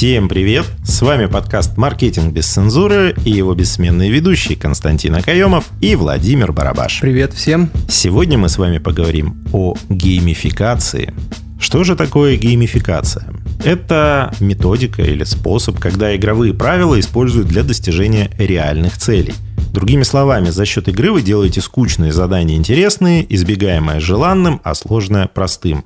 Всем привет! С вами подкаст «Маркетинг без цензуры» и его бессменные ведущие Константин Акаемов и Владимир Барабаш. Привет всем! Сегодня мы с вами поговорим о геймификации. Что же такое геймификация? Это методика или способ, когда игровые правила используют для достижения реальных целей. Другими словами, за счет игры вы делаете скучные задания интересные, избегаемое желанным, а сложное простым.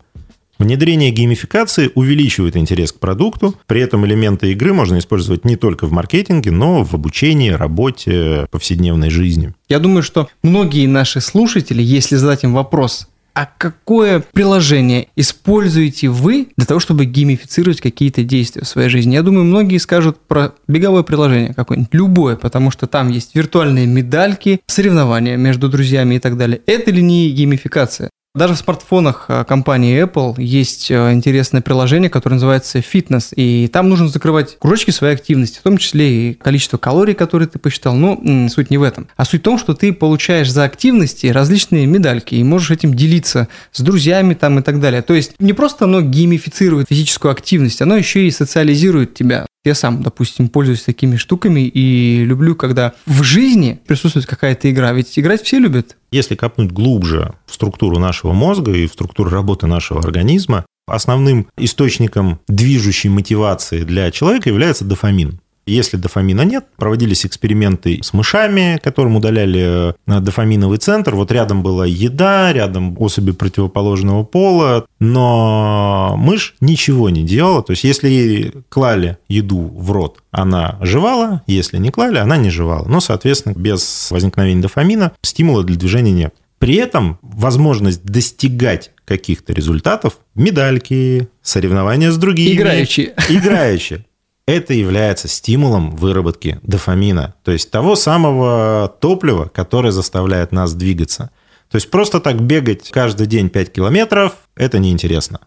Внедрение геймификации увеличивает интерес к продукту, при этом элементы игры можно использовать не только в маркетинге, но в обучении, работе, повседневной жизни. Я думаю, что многие наши слушатели, если задать им вопрос, а какое приложение используете вы для того, чтобы геймифицировать какие-то действия в своей жизни? Я думаю, многие скажут про беговое приложение какое-нибудь, любое, потому что там есть виртуальные медальки, соревнования между друзьями и так далее. Это ли не геймификация? Даже в смартфонах э, компании Apple есть э, интересное приложение, которое называется Fitness, и там нужно закрывать кружочки своей активности, в том числе и количество калорий, которые ты посчитал, но суть не в этом. А суть в том, что ты получаешь за активности различные медальки и можешь этим делиться с друзьями там и так далее. То есть не просто оно геймифицирует физическую активность, оно еще и социализирует тебя. Я сам, допустим, пользуюсь такими штуками и люблю, когда в жизни присутствует какая-то игра. Ведь играть все любят. Если копнуть глубже в структуру нашего мозга и в структуру работы нашего организма, основным источником движущей мотивации для человека является дофамин. Если дофамина нет, проводились эксперименты с мышами, которым удаляли э, дофаминовый центр. Вот рядом была еда, рядом особи противоположного пола, но мышь ничего не делала. То есть, если ей клали еду в рот, она жевала, если не клали, она не жевала. Но, соответственно, без возникновения дофамина стимула для движения нет. При этом возможность достигать каких-то результатов, медальки, соревнования с другими. Играющие. Играющие это является стимулом выработки дофамина, то есть того самого топлива, которое заставляет нас двигаться. То есть просто так бегать каждый день 5 километров – это неинтересно.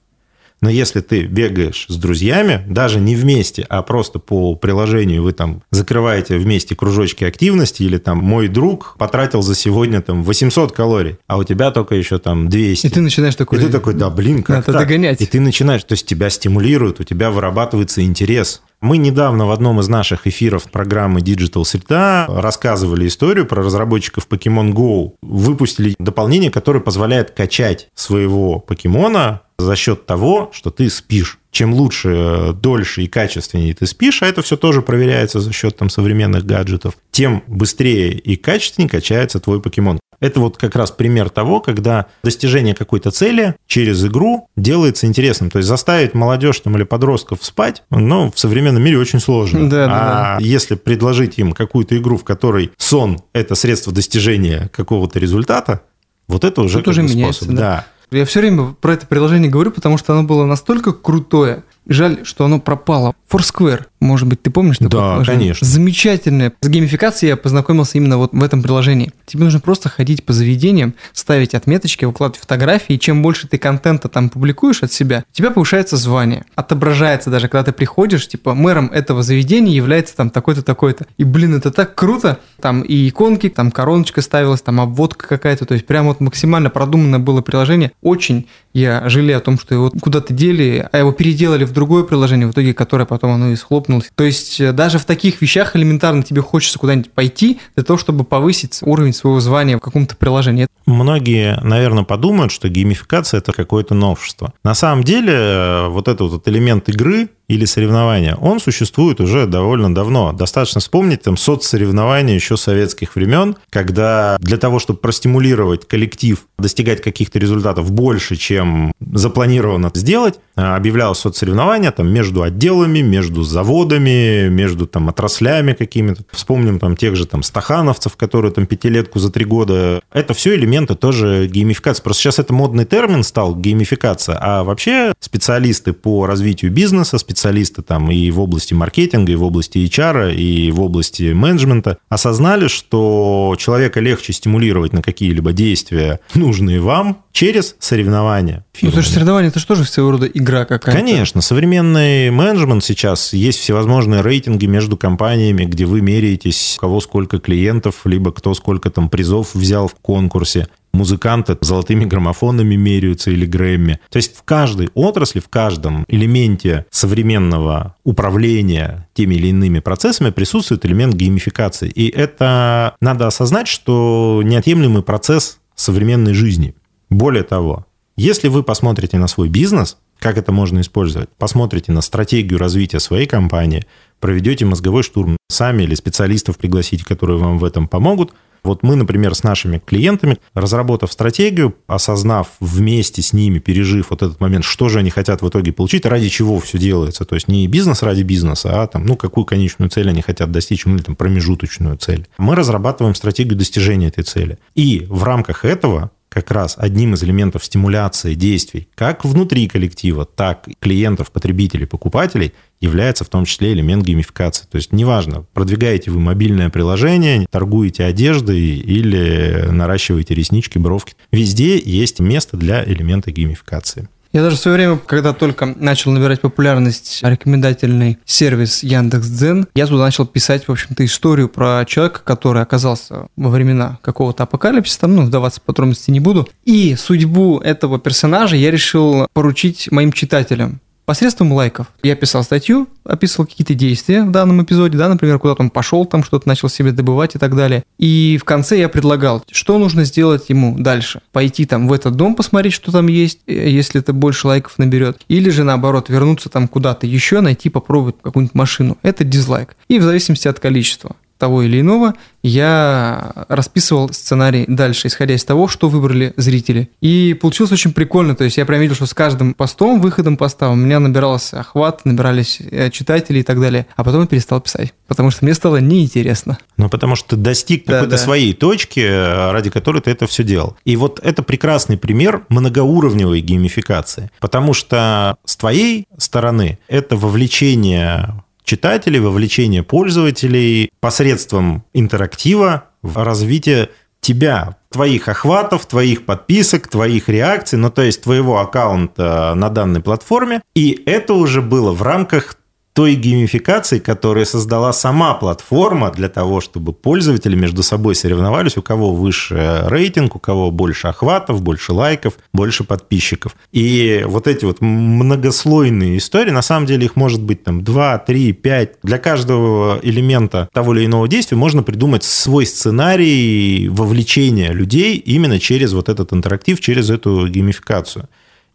Но если ты бегаешь с друзьями, даже не вместе, а просто по приложению вы там закрываете вместе кружочки активности, или там мой друг потратил за сегодня там 800 калорий, а у тебя только еще там 200. И ты начинаешь такой... И ты такой, да, блин, как Надо так? догонять. И ты начинаешь, то есть тебя стимулируют, у тебя вырабатывается интерес. Мы недавно в одном из наших эфиров программы Digital Среда рассказывали историю про разработчиков Pokemon Go. Выпустили дополнение, которое позволяет качать своего покемона за счет того, что ты спишь. Чем лучше, дольше и качественнее ты спишь, а это все тоже проверяется за счет там, современных гаджетов, тем быстрее и качественнее качается твой покемон. Это вот как раз пример того, когда достижение какой-то цели через игру делается интересным. То есть заставить молодежь там, или подростков спать, ну, в современном мире очень сложно. Да, а да. если предложить им какую-то игру, в которой сон – это средство достижения какого-то результата, вот это уже, Тут уже меняется, способ. да. Я все время про это приложение говорю, потому что оно было настолько крутое. Жаль, что оно пропало. Foursquare, может быть, ты помнишь такое Да, приложение? конечно. Замечательное. С геймификацией я познакомился именно вот в этом приложении. Тебе нужно просто ходить по заведениям, ставить отметочки, выкладывать фотографии, и чем больше ты контента там публикуешь от себя, у тебя повышается звание. Отображается даже, когда ты приходишь, типа, мэром этого заведения является там такой-то, такой-то. И, блин, это так круто. Там и иконки, там короночка ставилась, там обводка какая-то. То есть прям вот максимально продуманное было приложение. Очень я жалею о том, что его куда-то дели, а его переделали в другое приложение, в итоге которое потом оно и схлопнулось. То есть э, даже в таких вещах элементарно тебе хочется куда-нибудь пойти для того, чтобы повысить уровень своего звания в каком-то приложении. Многие, наверное, подумают, что геймификация – это какое-то новшество. На самом деле, э, вот этот вот элемент игры или соревнования, он существует уже довольно давно. Достаточно вспомнить там соцсоревнования еще советских времен, когда для того, чтобы простимулировать коллектив, достигать каких-то результатов больше, чем запланировано сделать, э, объявлялось соцсоревнования там между отделами, между заводами, между там отраслями какими-то. Вспомним там тех же там стахановцев, которые там пятилетку за три года. Это все элементы тоже геймификации. Просто сейчас это модный термин стал, геймификация. А вообще специалисты по развитию бизнеса, специалисты там и в области маркетинга, и в области HR, и в области менеджмента осознали, что человека легче стимулировать на какие-либо действия, нужные вам, через соревнования. Ну, то есть соревнования это же тоже своего рода игра какая-то. Конечно, современный менеджмент сейчас есть всевозможные рейтинги между компаниями, где вы меряетесь, у кого сколько клиентов, либо кто сколько там призов взял в конкурсе. Музыканты золотыми граммофонами меряются или Грэмми. То есть в каждой отрасли, в каждом элементе современного управления теми или иными процессами присутствует элемент геймификации. И это надо осознать, что неотъемлемый процесс современной жизни. Более того, если вы посмотрите на свой бизнес, как это можно использовать, посмотрите на стратегию развития своей компании, проведете мозговой штурм сами или специалистов пригласите, которые вам в этом помогут – вот мы, например, с нашими клиентами, разработав стратегию, осознав вместе с ними, пережив вот этот момент, что же они хотят в итоге получить, ради чего все делается. То есть не бизнес ради бизнеса, а там, ну, какую конечную цель они хотят достичь, ну, или там промежуточную цель. Мы разрабатываем стратегию достижения этой цели. И в рамках этого как раз одним из элементов стимуляции действий как внутри коллектива, так и клиентов, потребителей, покупателей является в том числе элемент геймификации. То есть неважно, продвигаете вы мобильное приложение, торгуете одеждой или наращиваете реснички, бровки. Везде есть место для элемента геймификации. Я даже в свое время, когда только начал набирать популярность рекомендательный сервис Яндекс.Дзен, я туда начал писать, в общем-то, историю про человека, который оказался во времена какого-то апокалипсиса, там, ну, вдаваться в подробности не буду. И судьбу этого персонажа я решил поручить моим читателям посредством лайков. Я писал статью, описывал какие-то действия в данном эпизоде, да, например, куда-то он пошел, там что-то начал себе добывать и так далее. И в конце я предлагал, что нужно сделать ему дальше. Пойти там в этот дом посмотреть, что там есть, э, если это больше лайков наберет. Или же наоборот, вернуться там куда-то еще, найти, попробовать какую-нибудь машину. Это дизлайк. И в зависимости от количества того или иного, я расписывал сценарий дальше, исходя из того, что выбрали зрители. И получилось очень прикольно, то есть я прям видел, что с каждым постом, выходом поста у меня набирался охват, набирались э, читатели и так далее, а потом я перестал писать, потому что мне стало неинтересно. Ну, потому что ты достиг да, какой-то да. своей точки, э, ради которой ты это все делал. И вот это прекрасный пример многоуровневой геймификации, потому что с твоей стороны это вовлечение читателей, вовлечение пользователей посредством интерактива в развитие тебя, твоих охватов, твоих подписок, твоих реакций, ну то есть твоего аккаунта на данной платформе. И это уже было в рамках той геймификации, которую создала сама платформа для того, чтобы пользователи между собой соревновались, у кого выше рейтинг, у кого больше охватов, больше лайков, больше подписчиков. И вот эти вот многослойные истории, на самом деле их может быть там 2, 3, 5. Для каждого элемента того или иного действия можно придумать свой сценарий вовлечения людей именно через вот этот интерактив, через эту геймификацию.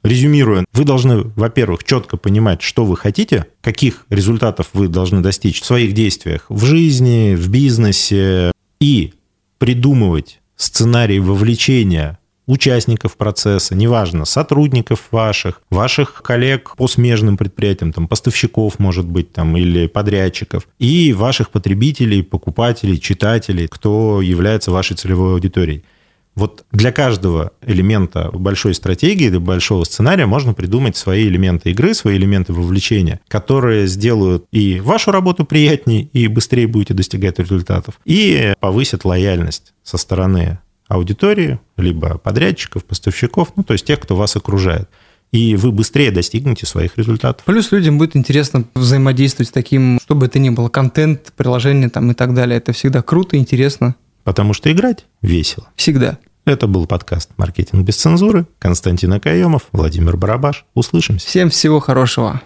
Резюмируя, вы должны, во-первых, четко понимать, что вы хотите, каких результатов вы должны достичь в своих действиях в жизни, в бизнесе, и придумывать сценарий вовлечения участников процесса, неважно, сотрудников ваших, ваших коллег по смежным предприятиям, там, поставщиков, может быть, там, или подрядчиков, и ваших потребителей, покупателей, читателей, кто является вашей целевой аудиторией. Вот для каждого элемента большой стратегии, для большого сценария можно придумать свои элементы игры, свои элементы вовлечения, которые сделают и вашу работу приятнее, и быстрее будете достигать результатов, и повысят лояльность со стороны аудитории, либо подрядчиков, поставщиков, ну, то есть тех, кто вас окружает и вы быстрее достигнете своих результатов. Плюс людям будет интересно взаимодействовать с таким, чтобы это ни было, контент, приложение там и так далее. Это всегда круто, интересно. Потому что играть весело. Всегда. Это был подкаст «Маркетинг без цензуры». Константин Акаемов, Владимир Барабаш. Услышимся. Всем всего хорошего.